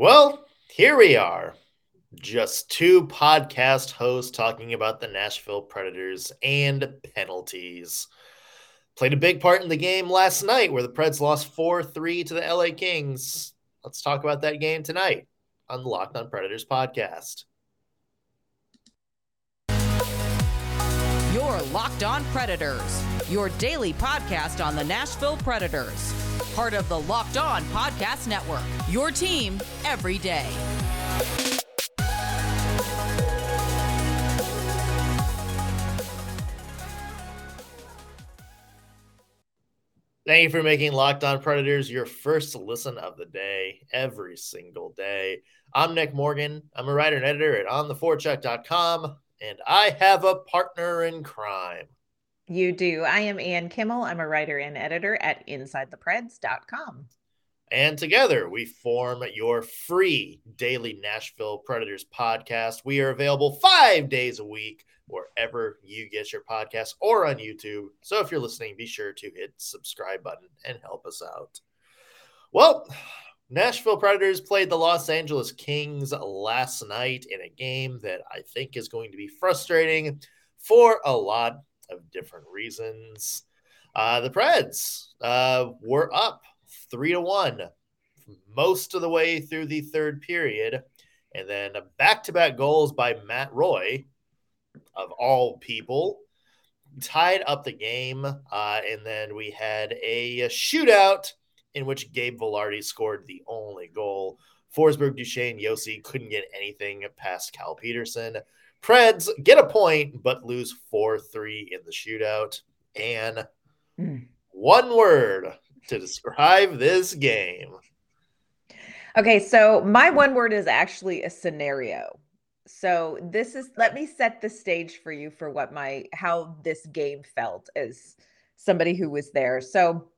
Well, here we are. Just two podcast hosts talking about the Nashville Predators and penalties. Played a big part in the game last night where the Preds lost 4 3 to the LA Kings. Let's talk about that game tonight on the Locked On Predators podcast. Your Locked On Predators, your daily podcast on the Nashville Predators. Part of the Locked On Podcast Network, your team every day. Thank you for making Locked On Predators your first listen of the day every single day. I'm Nick Morgan. I'm a writer and editor at ontheforecheck.com, and I have a partner in crime. You do. I am Ann Kimmel. I'm a writer and editor at InsideThePreds.com. And together we form your free daily Nashville Predators podcast. We are available five days a week wherever you get your podcast or on YouTube. So if you're listening, be sure to hit subscribe button and help us out. Well, Nashville Predators played the Los Angeles Kings last night in a game that I think is going to be frustrating for a lot of different reasons. Uh, the Preds uh, were up three to one most of the way through the third period, and then back to back goals by Matt Roy of all people, tied up the game. Uh, and then we had a shootout in which Gabe Vilardi scored the only goal. Forsberg, Duchene, Josi couldn't get anything past Cal Petersen. Preds get a point, but lose 4 3 in the shootout. And mm. one word to describe this game. Okay, so my one word is actually a scenario. So this is let me set the stage for you for what my how this game felt as somebody who was there. So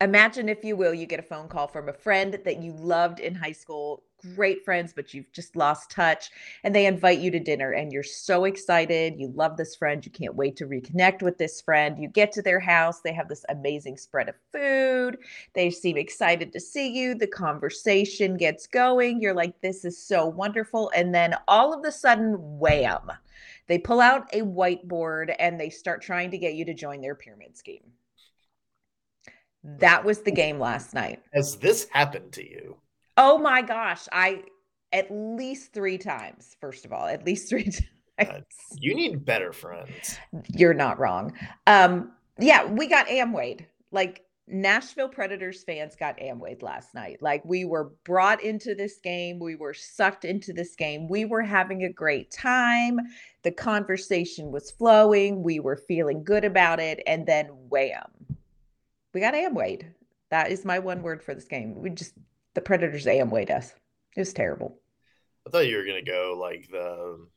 imagine if you will you get a phone call from a friend that you loved in high school great friends but you've just lost touch and they invite you to dinner and you're so excited. You love this friend. You can't wait to reconnect with this friend. You get to their house. They have this amazing spread of food. They seem excited to see you. The conversation gets going. You're like this is so wonderful. And then all of a sudden wham! They pull out a whiteboard and they start trying to get you to join their pyramid scheme. That was the game last night. Has this happened to you? Oh my gosh. I at least three times, first of all, at least three times. Uh, you need better friends. You're not wrong. Um, yeah, we got Amwayed. Like Nashville Predators fans got Amwayed last night. Like we were brought into this game, we were sucked into this game. We were having a great time. The conversation was flowing. We were feeling good about it. And then wham, we got Amwayed. That is my one word for this game. We just the Predators Amwayed us. It was terrible. I thought you were gonna go like the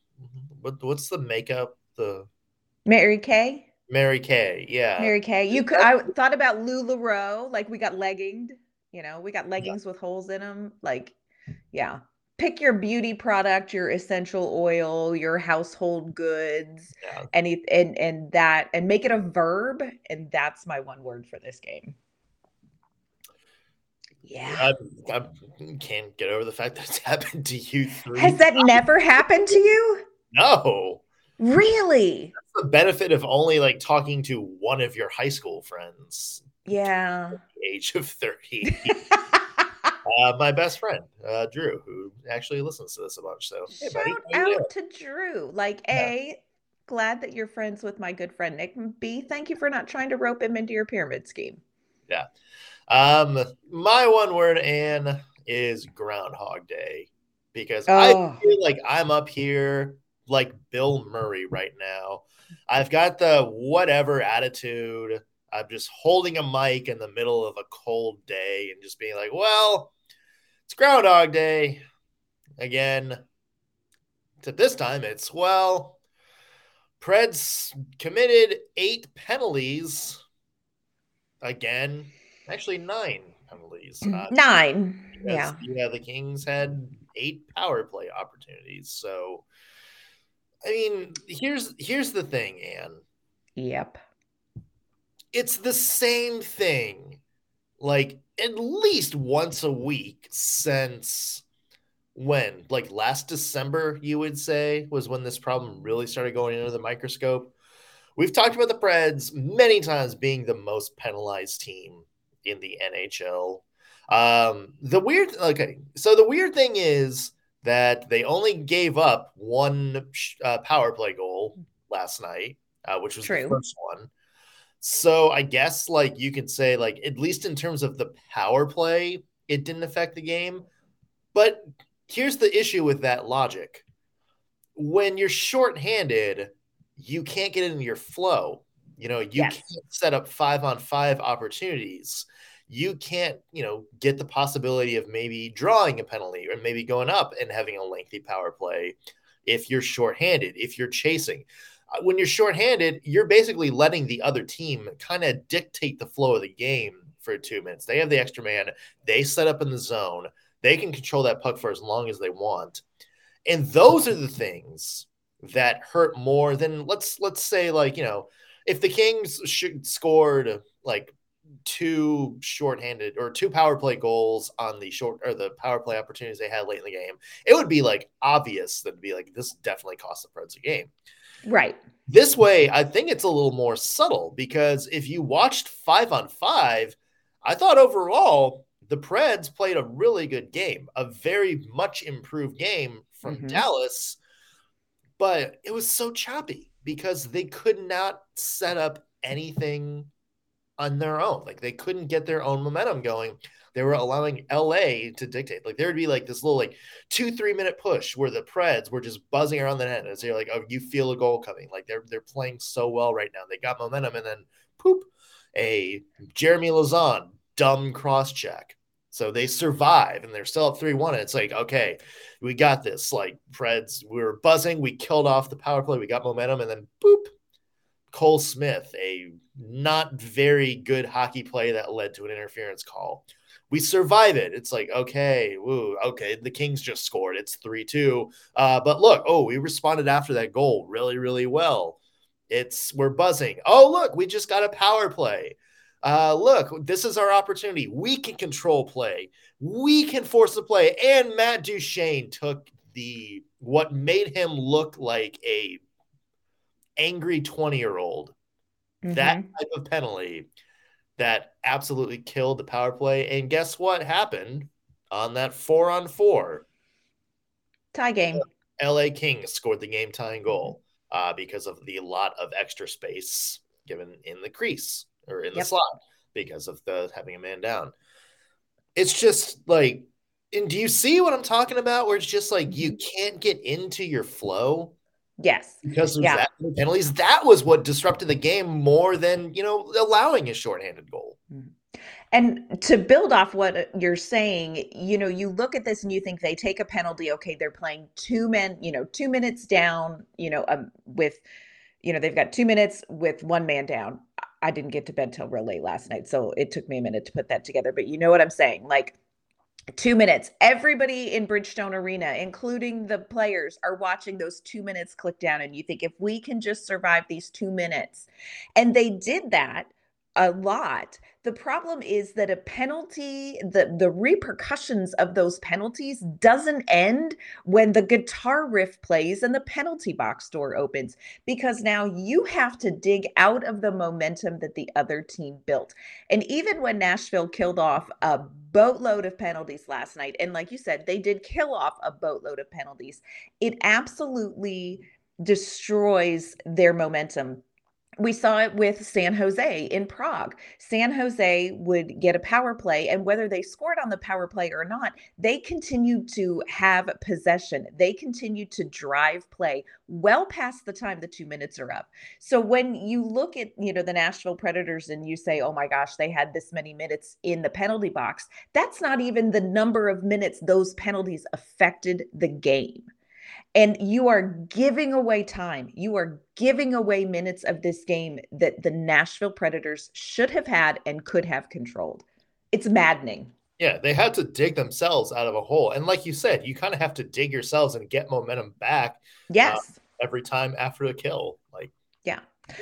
what, what's the makeup the Mary Kay. Mary Kay, yeah. Mary Kay. You could. I thought about Lularoe. Like we got legginged. You know, we got leggings yeah. with holes in them. Like, yeah. Pick your beauty product, your essential oil, your household goods, yeah. any and and that, and make it a verb. And that's my one word for this game. Yeah. I, I, can't get over the fact that it's happened to you three. Has that times. never happened to you? No. Really? That's the benefit of only like talking to one of your high school friends. Yeah. age of 30. uh, my best friend, uh, Drew, who actually listens to this a bunch. So, hey, shout out to Drew. Like, yeah. A, glad that you're friends with my good friend Nick. B, thank you for not trying to rope him into your pyramid scheme. Yeah. Um, my one word, Ann, is Groundhog Day because oh. I feel like I'm up here like Bill Murray right now. I've got the whatever attitude. I'm just holding a mic in the middle of a cold day and just being like, well, it's Groundhog Day again. Except this time it's, well, Preds committed eight penalties again actually nine penalties. Uh, nine. Yeah. Yeah. The Kings had eight power play opportunities. So, I mean, here's here's the thing, Ann. Yep. It's the same thing, like at least once a week since when? Like last December, you would say, was when this problem really started going into the microscope. We've talked about the Preds many times being the most penalized team in the NHL. Um, the weird, okay, so the weird thing is that they only gave up one uh, power play goal last night, uh, which was True. the first one. So I guess like you could say like at least in terms of the power play, it didn't affect the game. But here's the issue with that logic. When you're shorthanded, you can't get into your flow. You know, you yes. can't set up five on five opportunities. You can't, you know, get the possibility of maybe drawing a penalty or maybe going up and having a lengthy power play if you're shorthanded, if you're chasing. Uh, when you're shorthanded, you're basically letting the other team kind of dictate the flow of the game for two minutes. They have the extra man, they set up in the zone, they can control that puck for as long as they want. And those are the things that hurt more than let's let's say like, you know, if the Kings should scored like two shorthanded or two power play goals on the short or the power play opportunities they had late in the game, it would be like obvious that be like this definitely cost the Preds a game. Right. This way, I think it's a little more subtle because if you watched five on five, I thought overall the Preds played a really good game, a very much improved game from mm-hmm. Dallas, but it was so choppy because they could not set up anything on their own. Like they couldn't get their own momentum going they were allowing LA to dictate. Like there would be like this little like two three minute push where the Preds were just buzzing around the net as you're like, oh, you feel a goal coming. Like they're they're playing so well right now. They got momentum, and then poop, a Jeremy Lauzon dumb cross check. So they survive and they're still up 3 1. And it's like, okay, we got this. Like, Preds, we were buzzing. We killed off the power play. We got momentum. And then, boop, Cole Smith, a not very good hockey play that led to an interference call we survive it. It's like, okay, woo, okay, the Kings just scored. It's 3 2. Uh, but look, oh, we responded after that goal really, really well. It's we're buzzing. Oh, look, we just got a power play. Uh, look, this is our opportunity. We can control play. We can force the play. And Matt Duchene took the what made him look like a angry 20 year old. Mm-hmm. That type of penalty that absolutely killed the power play. And guess what happened on that four on four? Tie game. LA Kings scored the game tying goal uh, because of the lot of extra space given in the crease or in the slot because of the having a man down. It's just like, and do you see what I'm talking about? Where it's just like you can't get into your flow Yes. Because of yeah. that penalties. That was what disrupted the game more than, you know, allowing a shorthanded goal. Mm-hmm. And to build off what you're saying, you know, you look at this and you think they take a penalty. Okay, they're playing two men, you know, two minutes down, you know, um, with, you know, they've got two minutes with one man down. I didn't get to bed till real late last night. So it took me a minute to put that together. But you know what I'm saying? Like, two minutes. Everybody in Bridgestone Arena, including the players, are watching those two minutes click down. And you think, if we can just survive these two minutes, and they did that a lot. The problem is that a penalty, the the repercussions of those penalties doesn't end when the guitar riff plays and the penalty box door opens because now you have to dig out of the momentum that the other team built. And even when Nashville killed off a boatload of penalties last night and like you said, they did kill off a boatload of penalties. It absolutely destroys their momentum we saw it with San Jose in Prague. San Jose would get a power play, and whether they scored on the power play or not, they continued to have possession. They continued to drive play well past the time the two minutes are up. So when you look at you know the Nashville Predators and you say, "Oh my gosh, they had this many minutes in the penalty box," that's not even the number of minutes those penalties affected the game. And you are giving away time. You are giving away minutes of this game that the Nashville Predators should have had and could have controlled. It's maddening. Yeah, they had to dig themselves out of a hole. And like you said, you kind of have to dig yourselves and get momentum back. Uh, yes. Uh, every time after a kill. Like, yeah.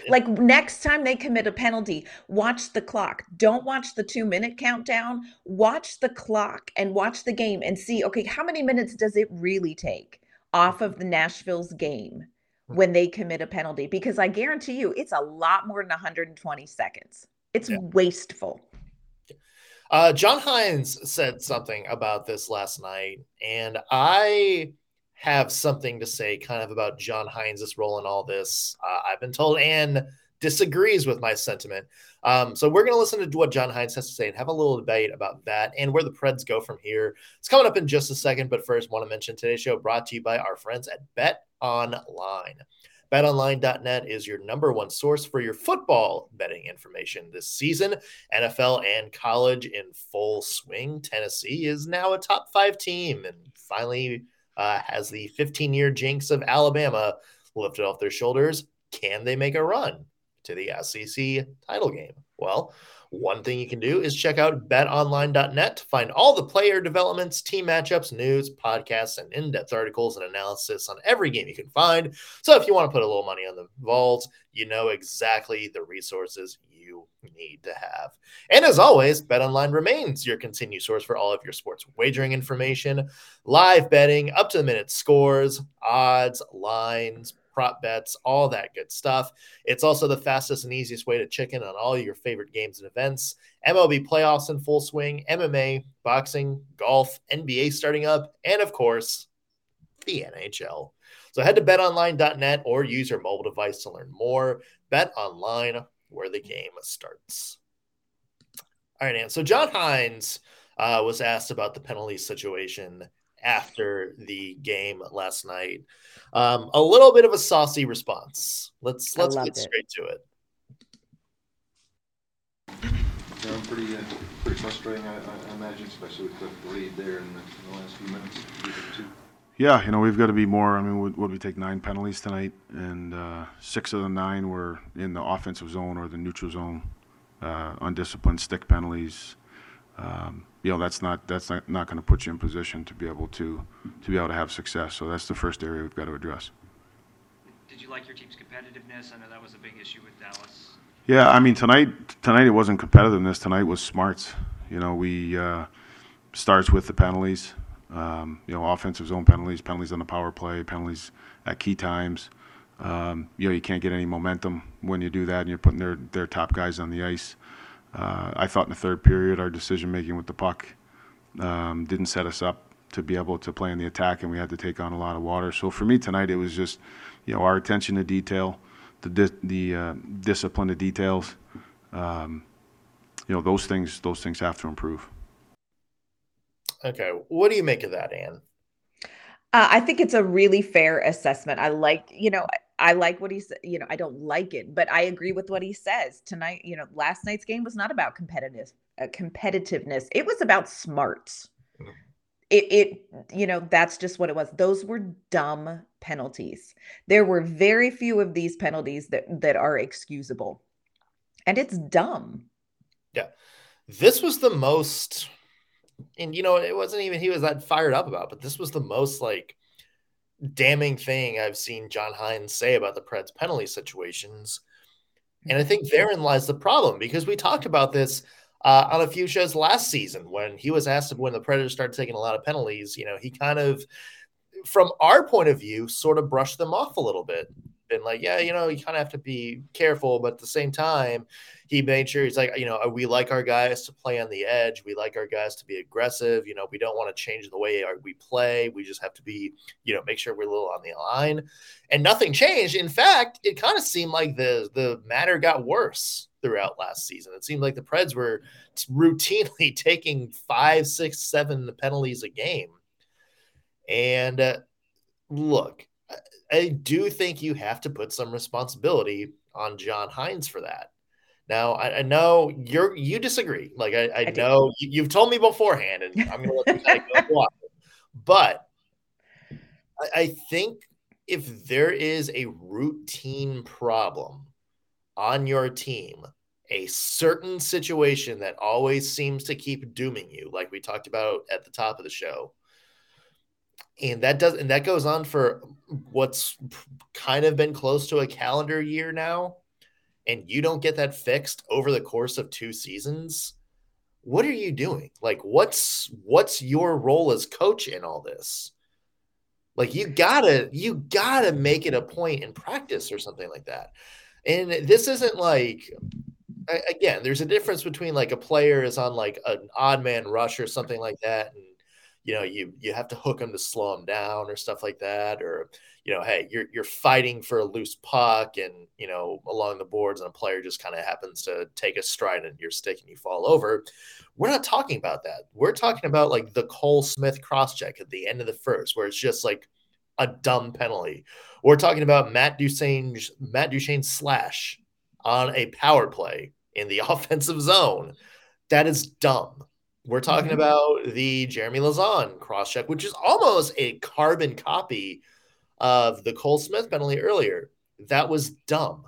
Like next time they commit a penalty, watch the clock. Don't watch the two minute countdown. Watch the clock and watch the game and see, okay, how many minutes does it really take off of the Nashville's game when they commit a penalty? Because I guarantee you, it's a lot more than 120 seconds. It's yeah. wasteful. Uh, John Hynes said something about this last night, and I have something to say kind of about John Hynes' role in all this. Uh, I've been told Ann disagrees with my sentiment. Um, so we're going to listen to what John Hynes has to say and have a little debate about that and where the Preds go from here. It's coming up in just a second, but first, want to mention today's show brought to you by our friends at Bet Online. BetOnline.net is your number one source for your football betting information this season. NFL and college in full swing. Tennessee is now a top five team and finally uh, has the 15 year jinx of Alabama lifted off their shoulders. Can they make a run to the SEC title game? Well, one thing you can do is check out betonline.net to find all the player developments, team matchups, news, podcasts, and in depth articles and analysis on every game you can find. So if you want to put a little money on the Vols, you know exactly the resources you need to have. And as always, BetOnline remains your continued source for all of your sports wagering information, live betting, up to the minute scores, odds, lines, prop bets, all that good stuff. It's also the fastest and easiest way to check in on all your favorite games and events. MLB playoffs in full swing, MMA, boxing, golf, NBA starting up, and of course, the NHL. So head to betonline.net or use your mobile device to learn more. Bet online where the game starts. All right, and So John Hynes uh, was asked about the penalty situation after the game last night. Um, a little bit of a saucy response. Let's let's get it. straight to it. Yeah, pretty uh, pretty frustrating. I, I, imagine, especially with the lead there in the, in the last few minutes. Yeah, you know we've got to be more. I mean, would, would we take nine penalties tonight, and uh, six of the nine were in the offensive zone or the neutral zone, uh, undisciplined stick penalties. Um, you know that's not that's not, not going to put you in position to be able to to be able to have success. So that's the first area we've got to address. Did you like your team's competitiveness? I know that was a big issue with Dallas. Yeah, I mean tonight tonight it wasn't competitiveness. Tonight was smarts. You know, we uh, starts with the penalties. Um, you know, offensive zone penalties, penalties on the power play, penalties at key times. Um, you know, you can't get any momentum when you do that, and you're putting their their top guys on the ice. Uh, I thought in the third period, our decision making with the puck um, didn't set us up to be able to play in the attack, and we had to take on a lot of water. So for me tonight, it was just, you know, our attention to detail, the di- the uh, discipline to details. Um, you know, those things those things have to improve. Okay, what do you make of that, Ann? Uh, I think it's a really fair assessment. I like, you know, I like what he said. you know, I don't like it, but I agree with what he says tonight. You know, last night's game was not about competitive uh, competitiveness. It was about smarts. Mm-hmm. It, it, you know, that's just what it was. Those were dumb penalties. There were very few of these penalties that that are excusable, and it's dumb. Yeah, this was the most, and you know, it wasn't even he was that fired up about, but this was the most like damning thing I've seen John Hynes say about the Preds penalty situations. And I think mm-hmm. therein lies the problem because we talked about this uh, on a few shows last season when he was asked when the Predators started taking a lot of penalties. You know, he kind of, from our point of view, sort of brushed them off a little bit been like, yeah, you know, you kind of have to be careful, but at the same time, he made sure he's like, you know, we like our guys to play on the edge. We like our guys to be aggressive. You know, we don't want to change the way we play. We just have to be, you know, make sure we're a little on the line. And nothing changed. In fact, it kind of seemed like the the matter got worse throughout last season. It seemed like the Preds were routinely taking five, six, seven penalties a game. And uh, look, I do think you have to put some responsibility on John Hynes for that. Now I, I know you're you disagree. Like I, I, I know you, have told me beforehand, and I'm going to let you go on. But I, I think if there is a routine problem on your team, a certain situation that always seems to keep dooming you, like we talked about at the top of the show, and that does and that goes on for what's kind of been close to a calendar year now and you don't get that fixed over the course of two seasons, what are you doing? Like what's what's your role as coach in all this? Like you gotta you gotta make it a point in practice or something like that. And this isn't like again, there's a difference between like a player is on like an odd man rush or something like that, and you know you you have to hook them to slow them down or stuff like that, or you know, hey, you're you're fighting for a loose puck and you know along the boards, and a player just kind of happens to take a stride and you're stick and you fall over. We're not talking about that. We're talking about like the Cole Smith cross check at the end of the first, where it's just like a dumb penalty. We're talking about Matt Duchene Matt Duchene slash on a power play in the offensive zone. That is dumb. We're talking mm-hmm. about the Jeremy Lauzon cross check, which is almost a carbon copy of the Cole Smith penalty earlier. That was dumb.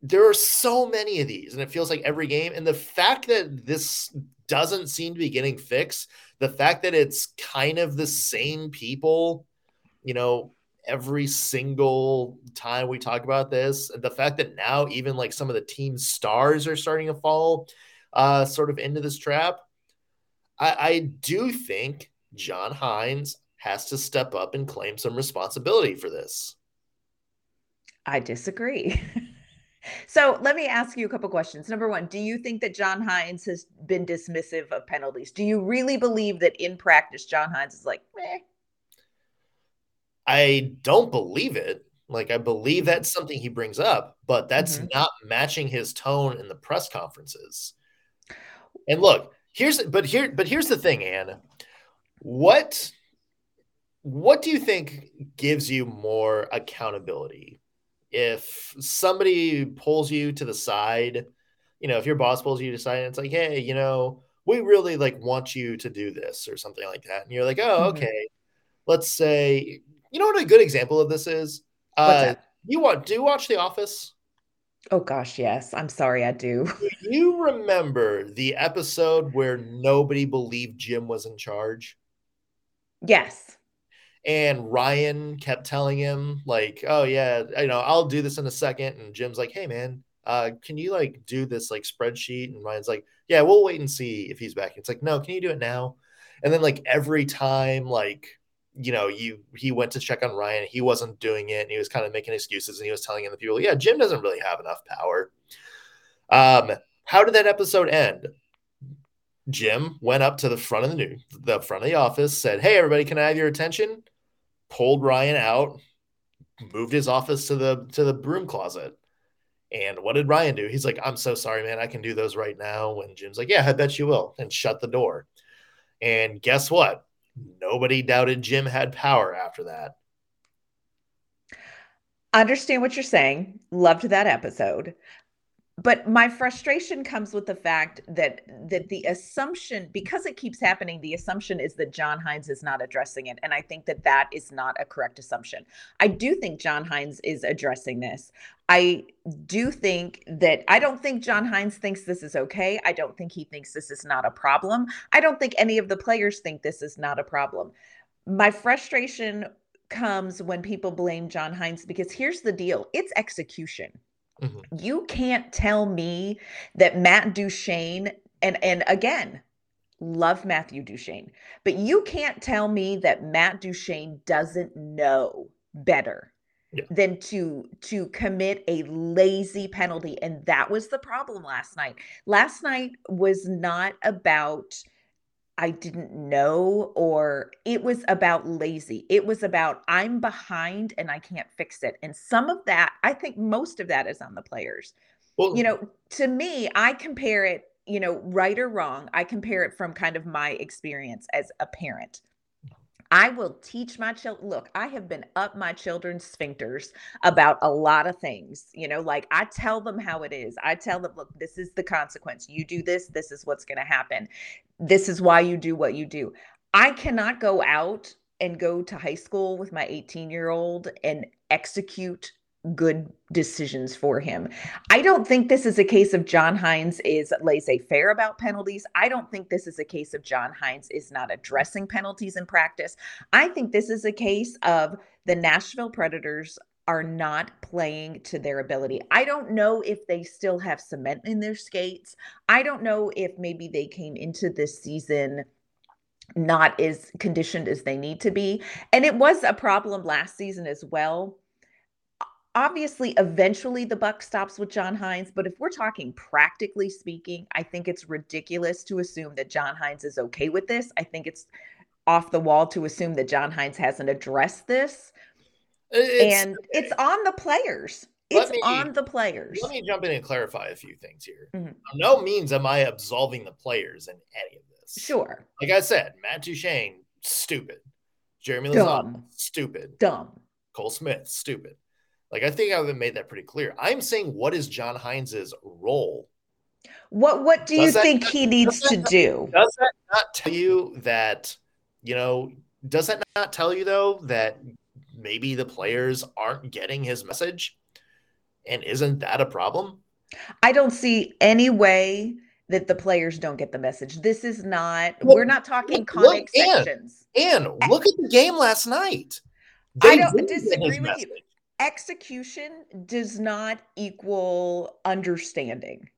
There are so many of these, and it feels like every game. And the fact that this doesn't seem to be getting fixed, the fact that it's kind of the same people, you know, every single time we talk about this. The fact that now even like some of the team stars are starting to fall uh, sort of into this trap. I, I do think John Hynes has to step up and claim some responsibility for this. I disagree. so let me ask you a couple questions. Number one, do you think that John Hynes has been dismissive of penalties? Do you really believe that in practice, John Hynes is like, eh, I don't believe it. Like I believe that's something he brings up, but that's mm-hmm. not matching his tone in the press conferences. And look, here's but here but here's the thing, Anna. What what do you think gives you more accountability? If somebody pulls you to the side, you know, if your boss pulls you to the side and it's like, hey, you know, we really like want you to do this or something like that. And you're like, oh, mm-hmm. okay. Let's say you know what a good example of this is? Uh, you want do you watch The Office? Oh gosh, yes. I'm sorry, I do. do you remember the episode where nobody believed Jim was in charge? Yes. And Ryan kept telling him, like, oh yeah, you know, I'll do this in a second. And Jim's like, hey man, uh, can you like do this like spreadsheet? And Ryan's like, yeah, we'll wait and see if he's back. It's like, no, can you do it now? And then like every time, like you know, you he went to check on Ryan, he wasn't doing it, and he was kind of making excuses, and he was telling the people, yeah, Jim doesn't really have enough power. Um, how did that episode end? Jim went up to the front of the new the front of the office, said, Hey everybody, can I have your attention? Pulled Ryan out, moved his office to the to the broom closet. And what did Ryan do? He's like, I'm so sorry, man. I can do those right now. And Jim's like, Yeah, I bet you will. And shut the door. And guess what? Nobody doubted Jim had power after that. Understand what you're saying. Loved that episode but my frustration comes with the fact that that the assumption because it keeps happening the assumption is that john hynes is not addressing it. And i think that that is not a correct assumption. I do think john hynes is addressing this. I do think that i don't think john hynes thinks this is okay. I don't think he thinks this is not a problem. I don't think any of the players think this is not a problem. My frustration comes when people blame john hynes because here's the deal. It's execution Mm-hmm. You can't tell me that Matt Duchene, and and again, love Matthew Duchene, but you can't tell me that Matt Duchene doesn't know better yeah. than to to commit a lazy penalty. And that was the problem last night. Last night was not about I didn't know, or it was about lazy. It was about I'm behind and I can't fix it. And some of that, I think most of that is on the players. Well, you know, to me, I compare it, you know, right or wrong, I compare it from kind of my experience as a parent. I will teach my children. Look, I have been up my children's sphincters about a lot of things. You know, like I tell them how it is. I tell them, look, this is the consequence. You do this, this is what's going to happen. This is why you do what you do. I cannot go out and go to high school with my 18 year old and execute good decisions for him. I don't think this is a case of John Hynes is laissez faire about penalties. I don't think this is a case of John Hynes is not addressing penalties in practice. I think this is a case of the Nashville Predators are not playing to their ability. I don't know if they still have cement in their skates. I don't know if maybe they came into this season not as conditioned as they need to be. And it was a problem last season as well. Obviously, eventually the buck stops with John Hynes, but if we're talking practically speaking, I think it's ridiculous to assume that John Hynes is okay with this. I think it's off the wall to assume that John Hynes hasn't addressed this. It's, and it's on the players. It's me, on the players. Let me jump in and clarify a few things here. Mm-hmm. no means am I absolving the players in any of this. Sure. Like I said, Matt Duchene, stupid. Jeremy Lauzon, stupid. Dumb. Cole Smith, stupid. Like I think I've made that pretty clear. I'm saying what is John Hynes's role? What what do does you think he needs to do? Does that not tell you that, you know, does that not tell you though that maybe the players aren't getting his message? And isn't that a problem? I don't see any way that the players don't get the message. This is not, well, we're not talking comic sections. And look at the game last night. They I don't disagree with message. you. Execution does not equal understanding.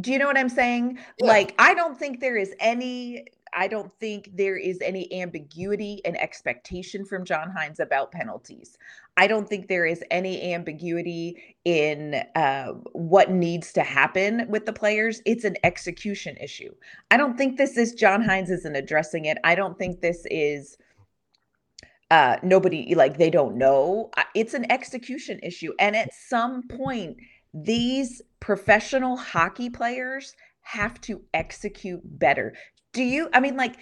Do you know what I'm saying? Yeah. Like, I don't think there is any I don't think there is any ambiguity and expectation from John Hynes about penalties. I don't think there is any ambiguity in uh, what needs to happen with the players. It's an execution issue. I don't think this is John Hynes isn't addressing it. I don't think this is uh, nobody like they don't know. It's an execution issue. And at some point, these professional hockey players have to execute better. Do you, I mean, like,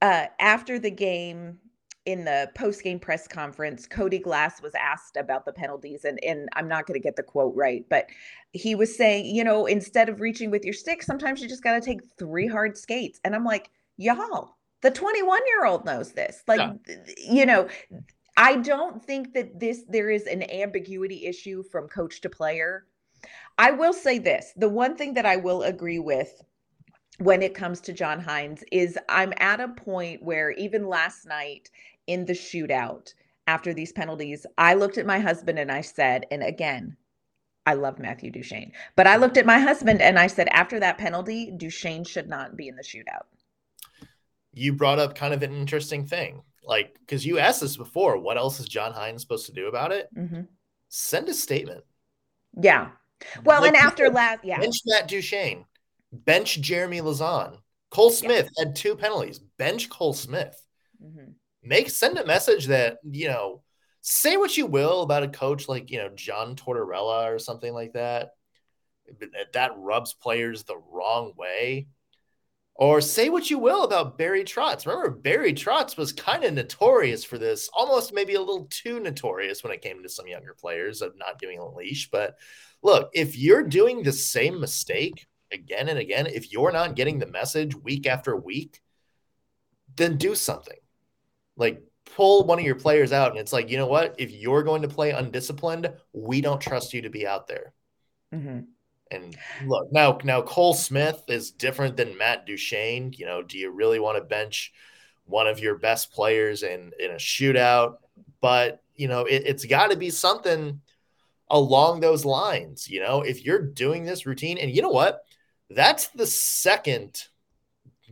uh, after the game, in the post game press conference, Cody Glass was asked about the penalties, and and I'm not going to get the quote right, but he was saying, you know, instead of reaching with your stick, sometimes you just got to take three hard skates, and I'm like, y'all, the 21 year old knows this, like, yeah. you know. I don't think that this there is an ambiguity issue from coach to player. I will say this: the one thing that I will agree with when it comes to John Hynes is I'm at a point where even last night in the shootout after these penalties, I looked at my husband and I said, and again, I love Matthew Duchene, but I looked at my husband and I said, after that penalty, Duchene should not be in the shootout. You brought up kind of an interesting thing. Like, because you asked this before, what else is John Hynes supposed to do about it? Mm-hmm. Send a statement. Yeah. Well, like, and after last, yeah. Bench Matt Duchene bench Jeremy Lauzon. Cole Smith yeah. had two penalties. Bench Cole Smith. Mm-hmm. Make send a message that you know. Say what you will about a coach like you know John Tortorella or something like that. That rubs players the wrong way. Or say what you will about Barry Trotz. Remember, Barry Trotz was kind of notorious for this, almost maybe a little too notorious when it came to some younger players of not giving a leash. But look, if you're doing the same mistake again and again, if you're not getting the message week after week, then do something. Like pull one of your players out, and it's like, you know what? If you're going to play undisciplined, we don't trust you to be out there. Mm-hmm. And look, now now Cole Smith is different than Matt Duchene. You know, do you really want to bench one of your best players in in a shootout? But you know, it, it's got to be something along those lines. You know, if you're doing this routine, and you know what, that's the second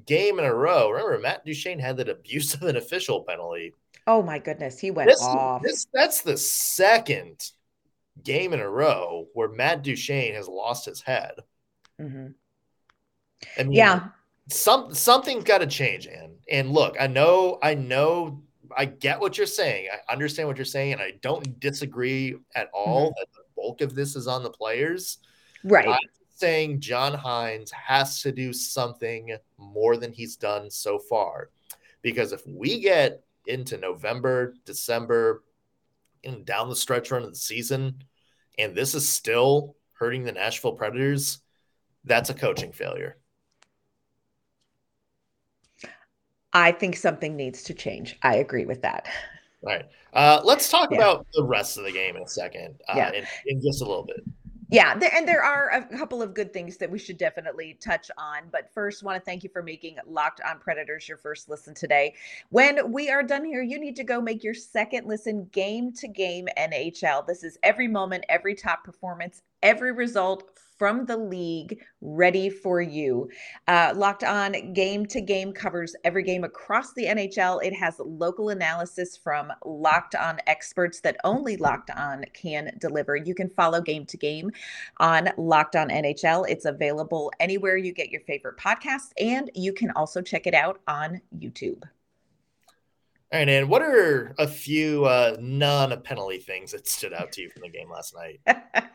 game in a row. Remember, Matt Duchene had that abuse of an official penalty. Oh my goodness, he went this, off. This, that's the second game in a row where Matt Duchene has lost his head. Mm-hmm. I mean, yeah, some something's got to change, Ann. And look, I know, I know, I get what you're saying. I understand what you're saying, and I don't disagree at all mm-hmm. that the bulk of this is on the players. Right. I'm saying John Hynes has to do something more than he's done so far. Because if we get into November, December, and down the stretch run of the season, and this is still hurting the Nashville Predators, that's a coaching failure. I think something needs to change. I agree with that. All right. Uh, let's talk yeah. about the rest of the game in a second, uh, yeah. in, in just a little bit. Yeah, there, and there are a couple of good things that we should definitely touch on. But first, want to thank you for making Locked on Predators your first listen today. When we are done here, you need to go make your second listen game to game NHL. This is every moment, every top performance, every result from the league ready for you. Uh, Locked On Game to Game covers every game across the NHL. It has local analysis from Locked On experts that only Locked On can deliver. You can follow Game to Game on Locked On NHL. It's available anywhere you get your favorite podcast, and you can also check it out on YouTube. All right, and what are a few uh, non-penalty things that stood out to you from the game last night?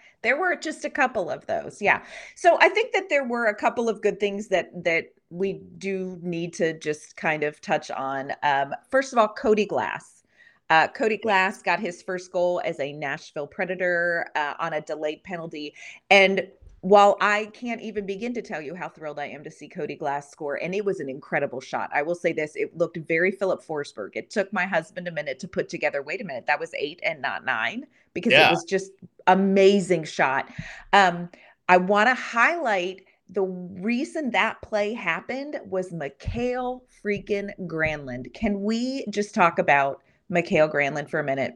there were just a couple of those, yeah. So I think that there were a couple of good things that that we do need to just kind of touch on. Um, first of all, Cody Glass. Uh, Cody Glass got his first goal as a Nashville Predator uh, on a delayed penalty, and while I can't even begin to tell you how thrilled I am to see Cody Glass score, and it was an incredible shot. I will say this: it looked very Filip Forsberg. It took my husband a minute to put together. Wait a minute, that was eight and not nine because yeah. it was just amazing shot. Um, I want to highlight the reason that play happened was Mikael freaking Granlund. Can we just talk about Mikael Granlund for a minute?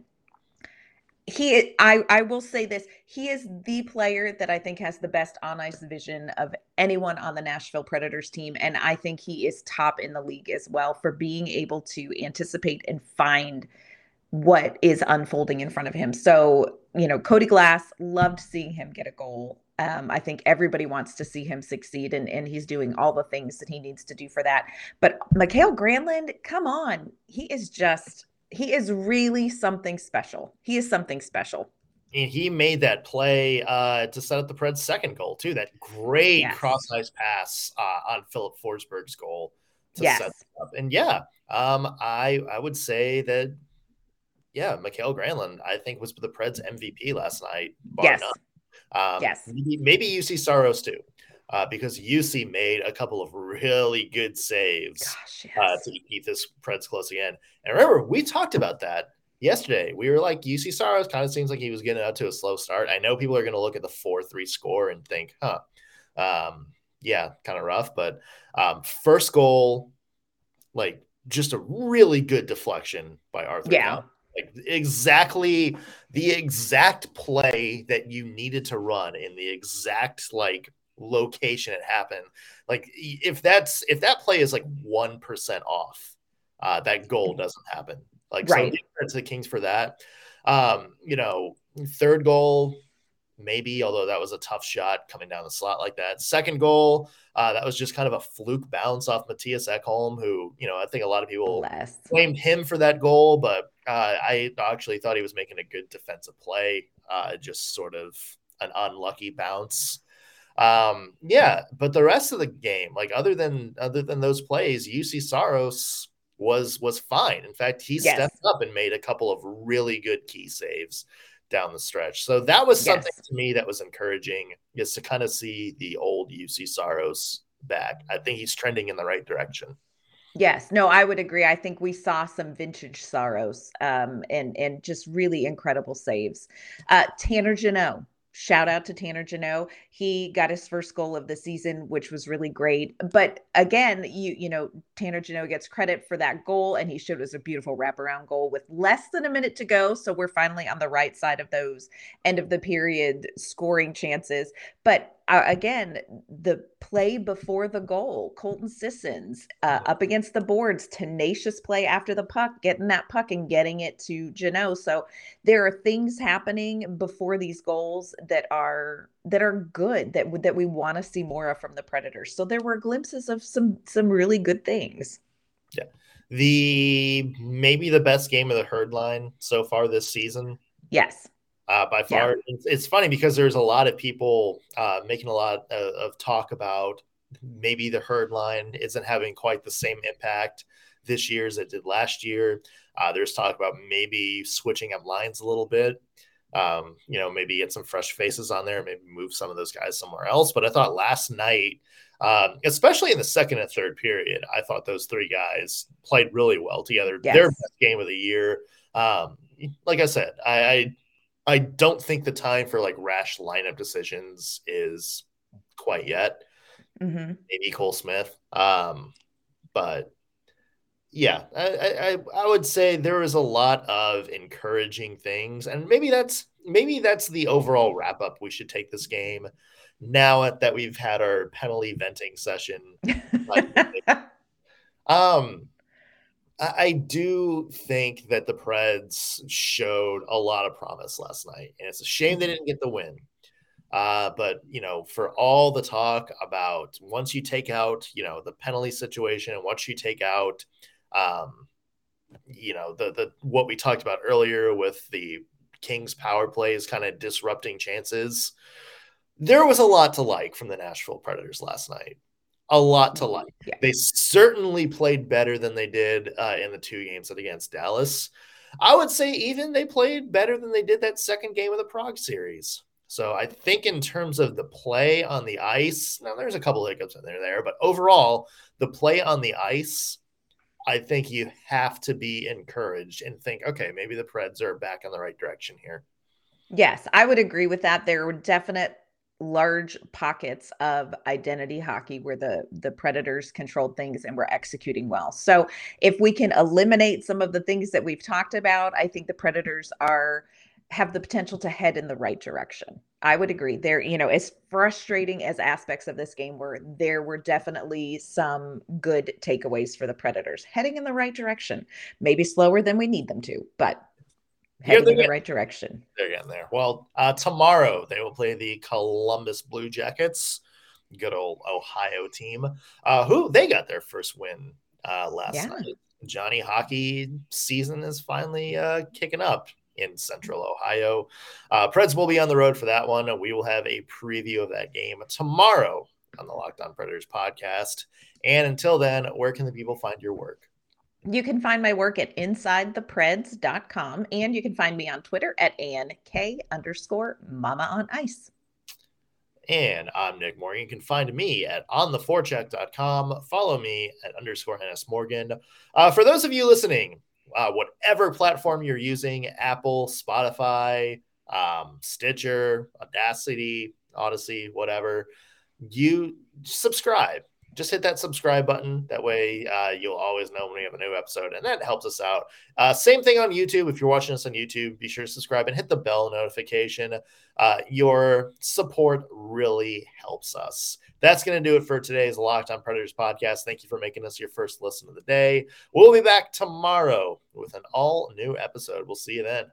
He I I will say this, he is the player that I think has the best on ice vision of anyone on the Nashville Predators team and I think he is top in the league as well for being able to anticipate and find what is unfolding in front of him. So, you know, Cody Glass loved seeing him get a goal. Um, I think everybody wants to see him succeed, and, and he's doing all the things that he needs to do for that. But Mikael Granlund, come on, he is just he is really something special. He is something special. And he made that play uh, to set up the Preds' second goal too. That great yes. cross ice pass uh, on Filip Forsberg's goal to yes. set up. And yeah, um, I I would say that yeah, Mikael Granlund I think was the Preds MVP last night. yes. Um, yes. Maybe, maybe Juuse Saros too uh, because Juuse made a couple of really good saves Gosh, yes. uh, to keep this Preds close again. And remember, we talked about that yesterday. We were like, Juuse Saros kind of seems like he was getting out to a slow start. I know people are going to look at the 4 3 score and think, huh, um, yeah, kind of rough. But um, first goal, like just a really good deflection by Arthur. Yeah. Like exactly the exact play that you needed to run in the exact like location it happened. Like if that's if that play is like one percent off, uh, that goal doesn't happen. Like right. so to the Kings for that. Um, you know, third goal, maybe, although that was a tough shot coming down the slot like that. Second goal, uh, that was just kind of a fluke bounce off Mattias Ekholm, who, you know, I think a lot of people Bless. blamed him for that goal, but uh, I actually thought he was making a good defensive play, uh, just sort of an unlucky bounce. Um, yeah, but the rest of the game, like other than other than those plays, Juuse Saros was was fine. In fact, he yes. stepped up and made a couple of really good key saves down the stretch. So that was something yes. to me that was encouraging, is to kind of see the old Juuse Saros back. I think he's trending in the right direction. Yes, no, I would agree. I think we saw some vintage Saros um, and and just really incredible saves. Uh, Tanner Jeannot, shout out to Tanner Jeannot. He got his first goal of the season, which was really great. But again, you you know, Tanner Jeannot gets credit for that goal, and he showed us a beautiful wraparound goal with less than a minute to go. So we're finally on the right side of those end of the period scoring chances. But uh, again, the play before the goal, Colton Sissons uh, up against the boards, tenacious play after the puck, getting that puck and getting it to Jeannot. So there are things happening before these goals that are that are good that that we want to see more of from the Predators. So there were glimpses of some some really good things. Yeah, the maybe the best game of the herd line so far this season. Yes uh, by far. Yeah. It's, it's, funny because there's a lot of people uh, making a lot of, of, talk about maybe the herd line isn't having quite the same impact this year as it did last year. Uh, there's talk about maybe switching up lines a little bit. Um, you know, maybe get some fresh faces on there, maybe move some of those guys somewhere else. But I thought last night, um, especially in the second and third period, I thought those three guys played really well together. Yes. Their best game of the year. Um, like I said, I, I I don't think the time for like rash lineup decisions is quite yet. Mm-hmm. Maybe Cole Smith. Um, but yeah, I, I I would say there is a lot of encouraging things, and maybe that's maybe that's the overall wrap up. We should take this game now that we've had our penalty venting session. um, I, do think that the Preds showed a lot of promise last night, and it's a shame they didn't get the win. Uh, but you know, for all the talk about once you take out, you know, the penalty situation, and once you take out um, you know, the the what we talked about earlier with the Kings power plays kind of disrupting chances. There was a lot to like from the Nashville Predators last night. A lot to like. Yeah. They certainly played better than they did uh, in the two games against Dallas. I would say even they played better than they did that second game of the Prague series. So I think in terms of the play on the ice, now there's a couple hiccups in there there, but overall, the play on the ice I think you have to be encouraged and think, okay, maybe the Preds are back in the right direction here. Yes, I would agree with that. There were definite large pockets of identity hockey where the the predators controlled things and were executing well so if we can eliminate some of the things that we've talked about i think the predators are have the potential to head in the right direction. I would agree. There, you know, as frustrating as aspects of this game were, there were definitely some good takeaways for the Predators heading in the right direction. Maybe slower than we need them to, but heading in the right direction. They're getting there. Well, uh, tomorrow they will play the Columbus Blue Jackets, good old Ohio team, uh, who they got their first win uh, last yeah. night. Johnny Hockey season is finally uh, kicking up in Central Ohio. Uh, Preds will be on the road for that one. We will have a preview of that game tomorrow on the Locked On Predators podcast. And until then, where can the people find your work? You can find my work at insidethepreds.com and you can find me on Twitter at ANK underscore mama on ice. And I'm Nick Morgan. You can find me at ontheforecheck.com. Follow me at underscore NS Morgan. Uh, for those of you listening, uh, whatever platform you're using Apple, Spotify, um, Stitcher, Audacy, Odyssey, whatever you subscribe. Just hit that subscribe button. That way, uh, you'll always know when we have a new episode, and that helps us out. Uh, same thing on YouTube. If you're watching us on YouTube, be sure to subscribe and hit the bell notification. Uh, your support really helps us. That's going to do it for today's Locked On Predators podcast. Thank you for making us your first listen of the day. We'll be back tomorrow with an all new episode. We'll see you then.